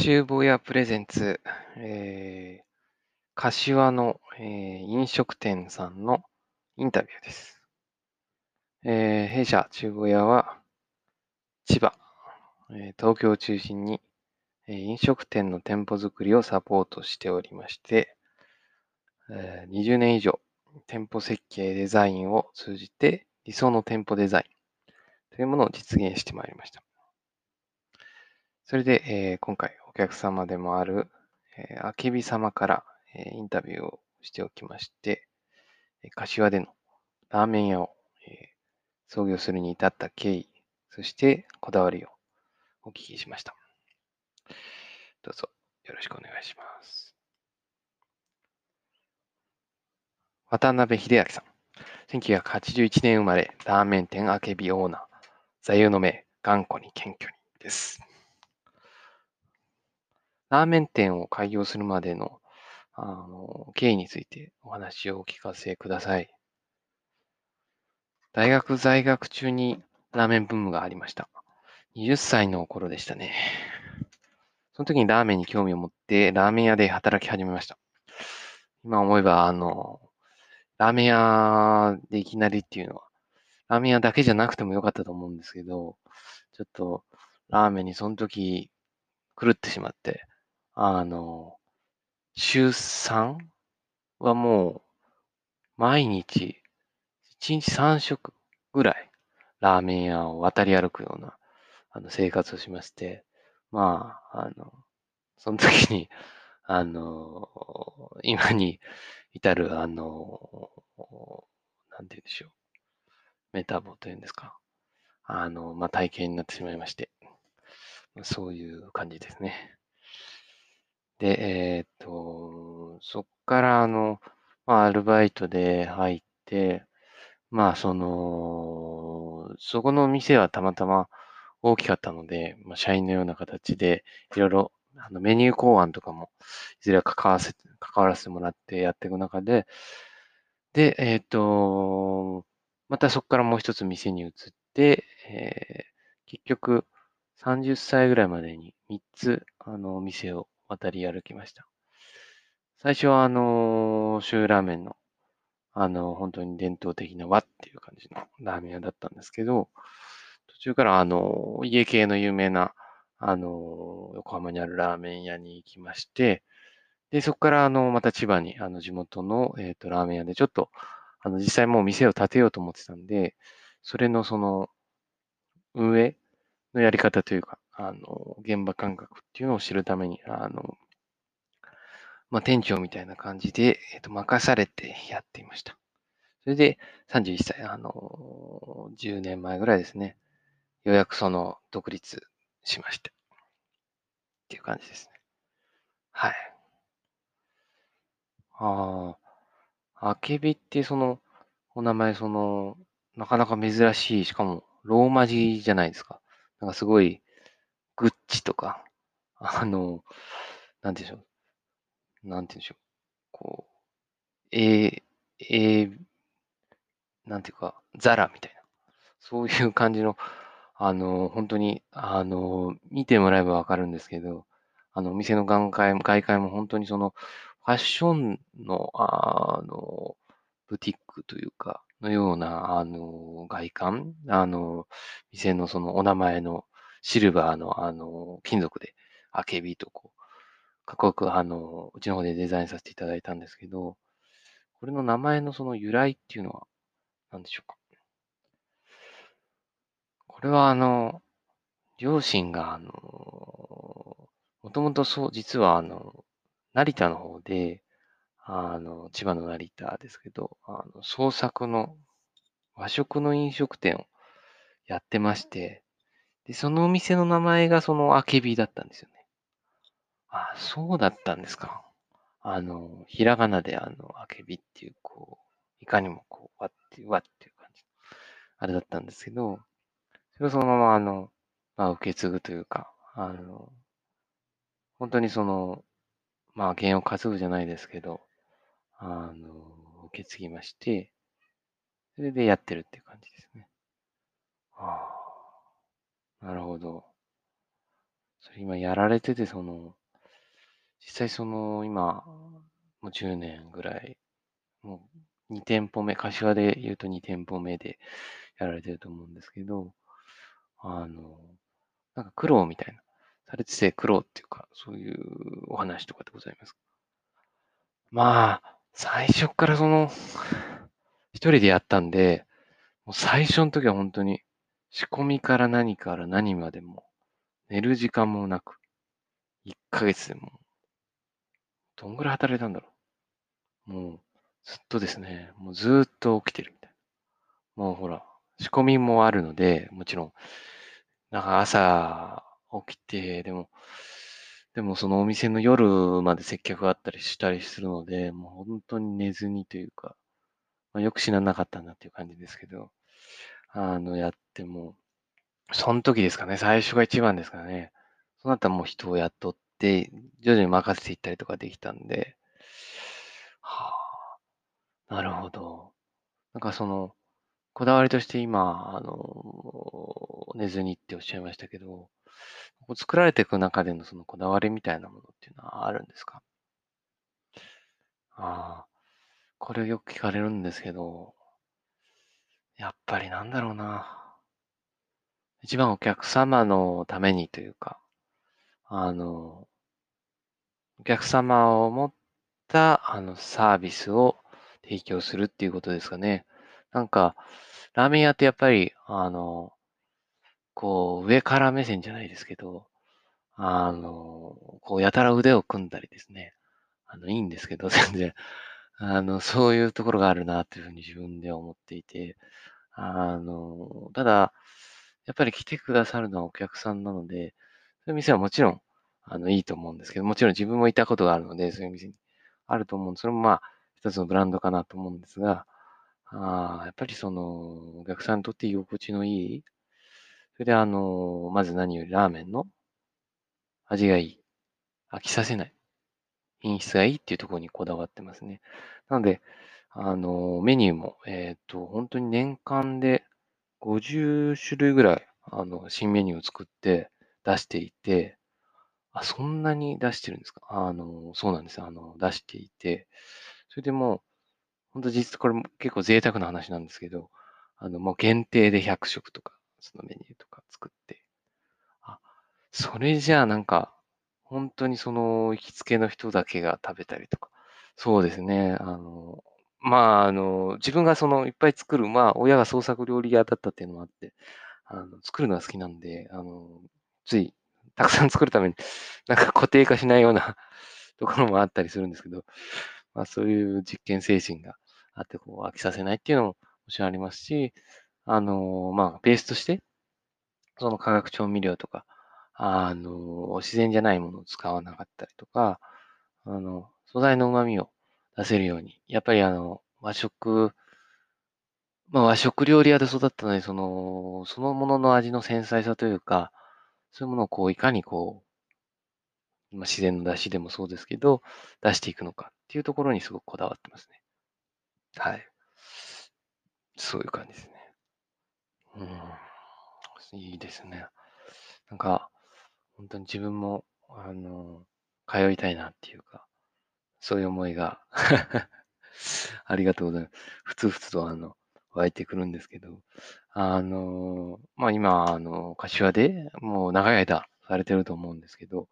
厨房屋プレゼンツ、えー、柏の、えー飲食店さんのインタビューです。えー弊社厨房屋は千葉、え東京を中心に、え飲食店の店舗作りをサポートしておりまして、え20年以上店舗設計デザインを通じて理想の店舗デザインというものを実現してまいりました。それで、えー今回客様でもある、えー、あけび様から、えーインタビューをしておきまして、えー柏でのラーメン屋を、えー創業するに至った経緯、そしてこだわりをお聞きしました。どうぞよろしくお願いします。渡辺秀明さん。1981年生まれ、ラーメン店あけびオーナー。座右の銘、頑固に謙虚にです。ラーメン店を開業するまでのあの経緯についてお話をお聞かせください。大学在学中にラーメンブームがありました。20歳の頃でしたね。その時にラーメンに興味を持って、ラーメン屋で働き始めました。今思えば、あの、ラーメン屋でいきなりっていうのは、ラーメン屋だけじゃなくてもよかったと思うんですけど、ちょっと、ラーメンにその時、狂ってしまって、あの、週3はもう、毎日、1日3食ぐらい、ラーメン屋を渡り歩くような、あの、生活をしまして、まあ、あの、その時に、あの、今に至る、あの、なんて言うんでしょう。メタボというんですか。あの、まあ、体験になってしまいまして。そういう感じですね。で、えーっと、そっから、あの、まあ、アルバイトで入って、まあ、その、そこの店はたまたま大きかったので、まあ、社員のような形で、いろいろ、あのメニュー考案とかも、いずれは関わせ、関わらせてもらってやっていく中で、で、えーっと、またそこからもう一つ店に移って、えー結局、30歳ぐらいまでに3つ、あの、店を渡り歩きました。最初は、あの、醤油ラーメンの、あの、本当に伝統的な和っていう感じのラーメン屋だったんですけど、途中から、あの、家系の有名な、あの、横浜にあるラーメン屋に行きまして、で、そこから、あの、また千葉に、あの、地元の、えっと、ラーメン屋で、ちょっと、あの、実際もう店を建てようと思ってたんで、それの、その、運営のやり方というか、あの、現場感覚っていうのを知るために、あの、まあ、店長みたいな感じで、えっと、任されてやっていました。それで、31歳、あの、10年前ぐらいですね。ようやくその、独立しまして。っていう感じですね。はい。ああ、あけびってその、お名前、その、なかなか珍しい、しかも、ローマ字じゃないですか。なんかすごい、グッチとか、あの、なんて言うんでしょう。なんて言うんでしょう。こう、ええなんていうか、ザラみたいな。そういう感じの、あの、本当に、あの、見てもらえばわかるんですけど、あの、お店の外界も、外界も本当にその、ファッションの、あの、ブティックというか、のような、あの、外観、あの、店のそのお名前のシルバーの、あの、金属で、あけびとこう、かっこよく、あの、うちの方でデザインさせていただいたんですけど、これの名前のその由来っていうのは、何でしょうか？これは、あの、両親が、あの、もともとそう、実は、あの、成田の方で、あの、千葉の成田ですけど、あの、創作の和食の飲食店をやってまして、で、そのお店の名前がそのあけびだったんですよね。あ、そうだったんですか。あの、ひらがなであの、あけびっていう、こう、いかにもこう、わって、わっていう感じ。あれだったんですけど、それをそのままあの、まあ、受け継ぐというか、あの、本当にその、まあ、弦を担ぐじゃないですけど、あの、受け継ぎまして、それでやってるっていう感じですね。ああ、なるほど。それ今やられてて、その、実際その、今、もう10年ぐらい、もう2店舗目、柏で言うと2店舗目でやられてると思うんですけど、あの、なんか苦労みたいな、されてて苦労っていうか、そういうお話とかでございますか？まあ、最初からその、一人でやったんで、もう最初の時は本当に仕込みから何から何までも、寝る時間もなく、1ヶ月でも、どんぐらい働いたんだろう。もう、ずっとですね、もうずっと起きてるみたいな。もうほら、仕込みもあるので、もちろん、なんか朝起きて、でも、でもそのお店の夜まで接客があったりしたりするので、もう本当に寝ずにというか、まあ、よく死ななかったなっていう感じですけど、あの、やっても、その時ですかね、最初が一番ですかね。その後はもう人を雇って、徐々に任せていったりとかできたんで、はあ、なるほど。なんかその、こだわりとして今、あの、寝ずにっておっしゃいましたけど、作られていく中でのそのこだわりみたいなものっていうのはあるんですか？ああ、これよく聞かれるんですけど、やっぱりなんだろうな。一番お客様のためにというか、あの、お客様を持ったあのサービスを提供するっていうことですかね。なんか、ラーメン屋ってやっぱり、あの、こう、上から目線じゃないですけど、あの、こう、やたら腕を組んだりですね。あの、いいんですけど、全然。あの、そういうところがあるなというふうに自分では思っていて、あの、ただ、やっぱり来てくださるのはお客さんなので、そういう店はもちろん、あの、いいと思うんですけど、もちろん自分もいたことがあるので、そういう店にあると思うんで、それもまあ、一つのブランドかなと思うんですが、あやっぱりその、お客さんにとって居心地のいい、それであの、まず何よりラーメンの味がいい。飽きさせない。品質がいいっていうところにこだわってますね。なので、あの、メニューも、えっ、と、本当に年間で50種類ぐらい、あの、新メニューを作って出していて、あ、そんなに出してるんですか？あの、そうなんです。あの、出していて、それでも、本当実質これも結構贅沢な話なんですけど、あの、もう限定で100食とか、そのメニューとか作って、あ、それじゃあなんか、本当にその行きつけの人だけが食べたりとか、そうですね、あの、まあ、あの、自分がそのいっぱい作る、まあ、親が創作料理屋だったっていうのもあって、あの、作るのが好きなんで、あの、つい、たくさん作るために、なんか固定化しないような ところもあったりするんですけど、まあ、そういう実験精神があって、こう、飽きさせないっていうのももちろんありますし、あの、まあ、ベースとして、その化学調味料とか、あの、自然じゃないものを使わなかったりとか、あの、素材の旨味を出せるように、やっぱりあの、和食、まあ和食料理屋で育ったので、その、そのものの味の繊細さというか、そういうものをこう、いかにこう、まあ、自然の出汁でもそうですけど、出していくのかっていうところにすごくこだわってますね。はい。そういう感じですね。うん。いいですね。なんか、本当に自分も、あの、通いたいなっていうか、そういう思いが ありがとうございます。ふつふつとあの、湧いてくるんですけど、あの、まあ、今、あの、柏でもう長い間されてると思うんですけど、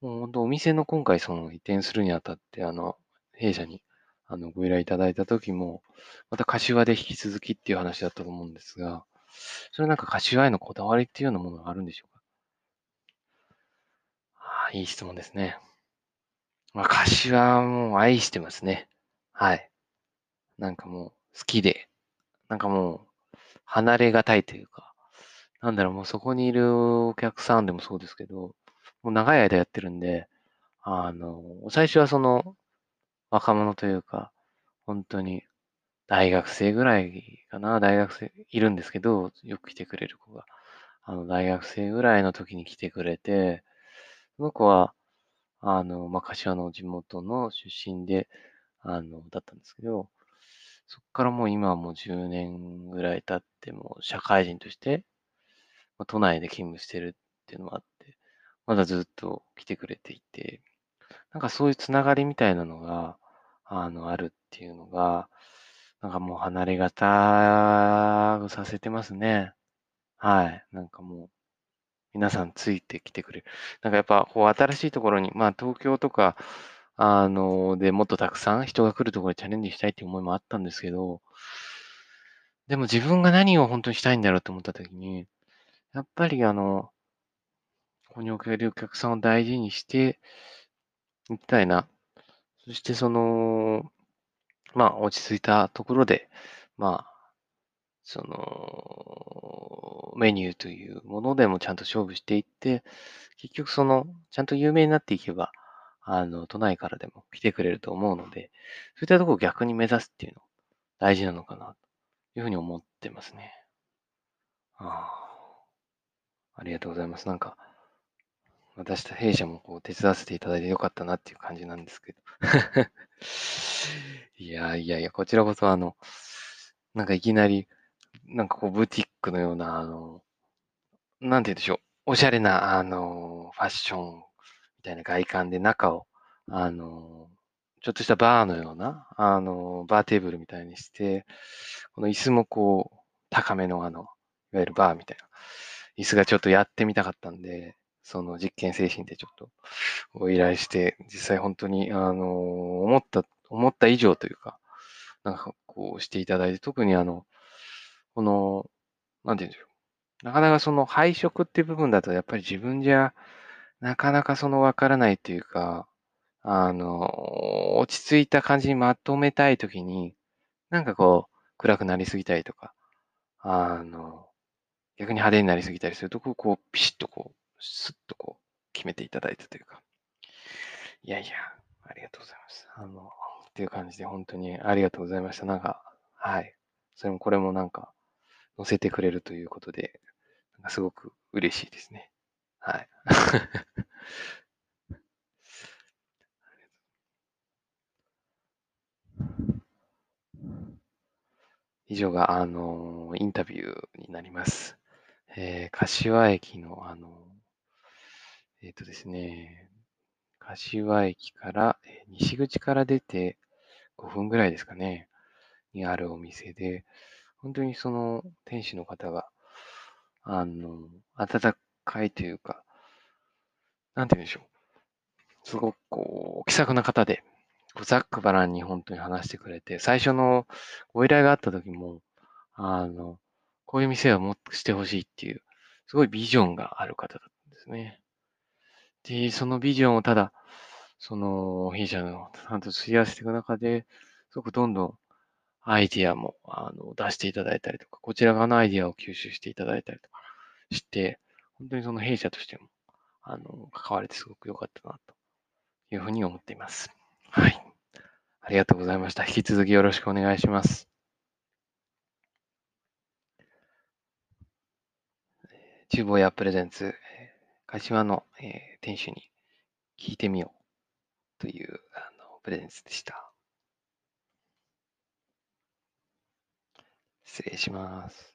もう本当お店の今回その移転するにあたって、あの、弊社にあのご依頼いただいた時も、また柏で引き続きっていう話だったと思うんですが、それなんか柏へのこだわりっていうようなものがあるんでしょうか？ああいい質問ですね。まあ、柏はもう愛してますね。はい。なんかもう好きで、なんかもう離れがたいというか、なんだろう、もうそこにいるお客さんでもそうですけど、もう長い間やってるんで、あの、最初はその若者というか、本当に大学生ぐらいかな、大学生いるんですけど、よく来てくれる子が。あの、大学生ぐらいの時に来てくれて、その子は、あの、まあ、柏の地元の出身で、あの、だったんですけど、そこからもう今はもう10年ぐらい経ってもう、社会人として、まあ、都内で勤務してるっていうのもあって、まだずっと来てくれていて、なんかそういうつながりみたいなのが、あの、あるっていうのが、なんかもう離れがたくさせてますね。はい。なんかもう、皆さんついてきてくれる。なんかやっぱ、こう、新しいところに、まあ、東京とか、あの、でもっとたくさん人が来るところにチャレンジしたいっていう思いもあったんですけど、でも自分が何を本当にしたいんだろうと思ったときに、やっぱりあの、ここにおけるお客さんを大事にしていきたいな。そしてその、まあ、落ち着いたところで、まあ、その、メニューというものでもちゃんと勝負していって、結局その、ちゃんと有名になっていけば、あの、都内からでも来てくれると思うので、そういったところを逆に目指すっていうの大事なのかな、というふうに思ってますね。ああ、ありがとうございます。なんか、私と弊社もこう手伝わせていただいてよかったなっていう感じなんですけど。いやいやいや、こちらこそあの、なんかいきなり、なんかこうブティックのような、あの、なんて言うんでしょう、おしゃれな、あの、ファッションみたいな外観で中を、あの、ちょっとしたバーのような、あの、バーテーブルみたいにして、この椅子もこう、高めのあの、いわゆるバーみたいな、椅子がちょっとやってみたかったんで、その実験精神でちょっとご依頼して、実際本当に、あの、思った、思った以上というか、なんかこうしていただいて、特にあの、この、なんて言うんでしょう。なかなかその配色っていう部分だと、やっぱり自分じゃ、なかなかそのわからないというか、あの、落ち着いた感じにまとめたいときに、なんかこう、暗くなりすぎたりとか、あの、逆に派手になりすぎたりすると、こう、こうピシッとこう、スッとこう、決めていただいたというか。いやいや、ありがとうございます。あの、っていう感じで、本当にありがとうございました。なんか、はい。それも、これもなんか、載せてくれるということで、なんかすごく嬉しいですね。はい。以上が、あの、インタビューになります。えー、柏駅の、あの、えっ、ー、とですね、柏駅から、え西口から出て5分ぐらいですかね、にあるお店で、本当にその店主の方が、あの、温かいというか、なんて言うんでしょう。すごくこう、気さくな方で、ざっくばらんに本当に話してくれて、最初のご依頼があった時も、あの、こういう店はもっとしてほしいっていう、すごいビジョンがある方だったんですね。で、そのビジョンをただ、その弊社の担当すり合わせていく中で、すごくどんどんアイディアもあの出していただいたりとか、こちら側のアイディアを吸収していただいたりとかして、本当にその弊社としても、あの、関われてすごく良かったな、というふうに思っています。はい。ありがとうございました。引き続きよろしくお願いします。厨房やプレゼンツ、柏の、えー、店主に聞いてみようというあのプレゼンスでした。失礼します。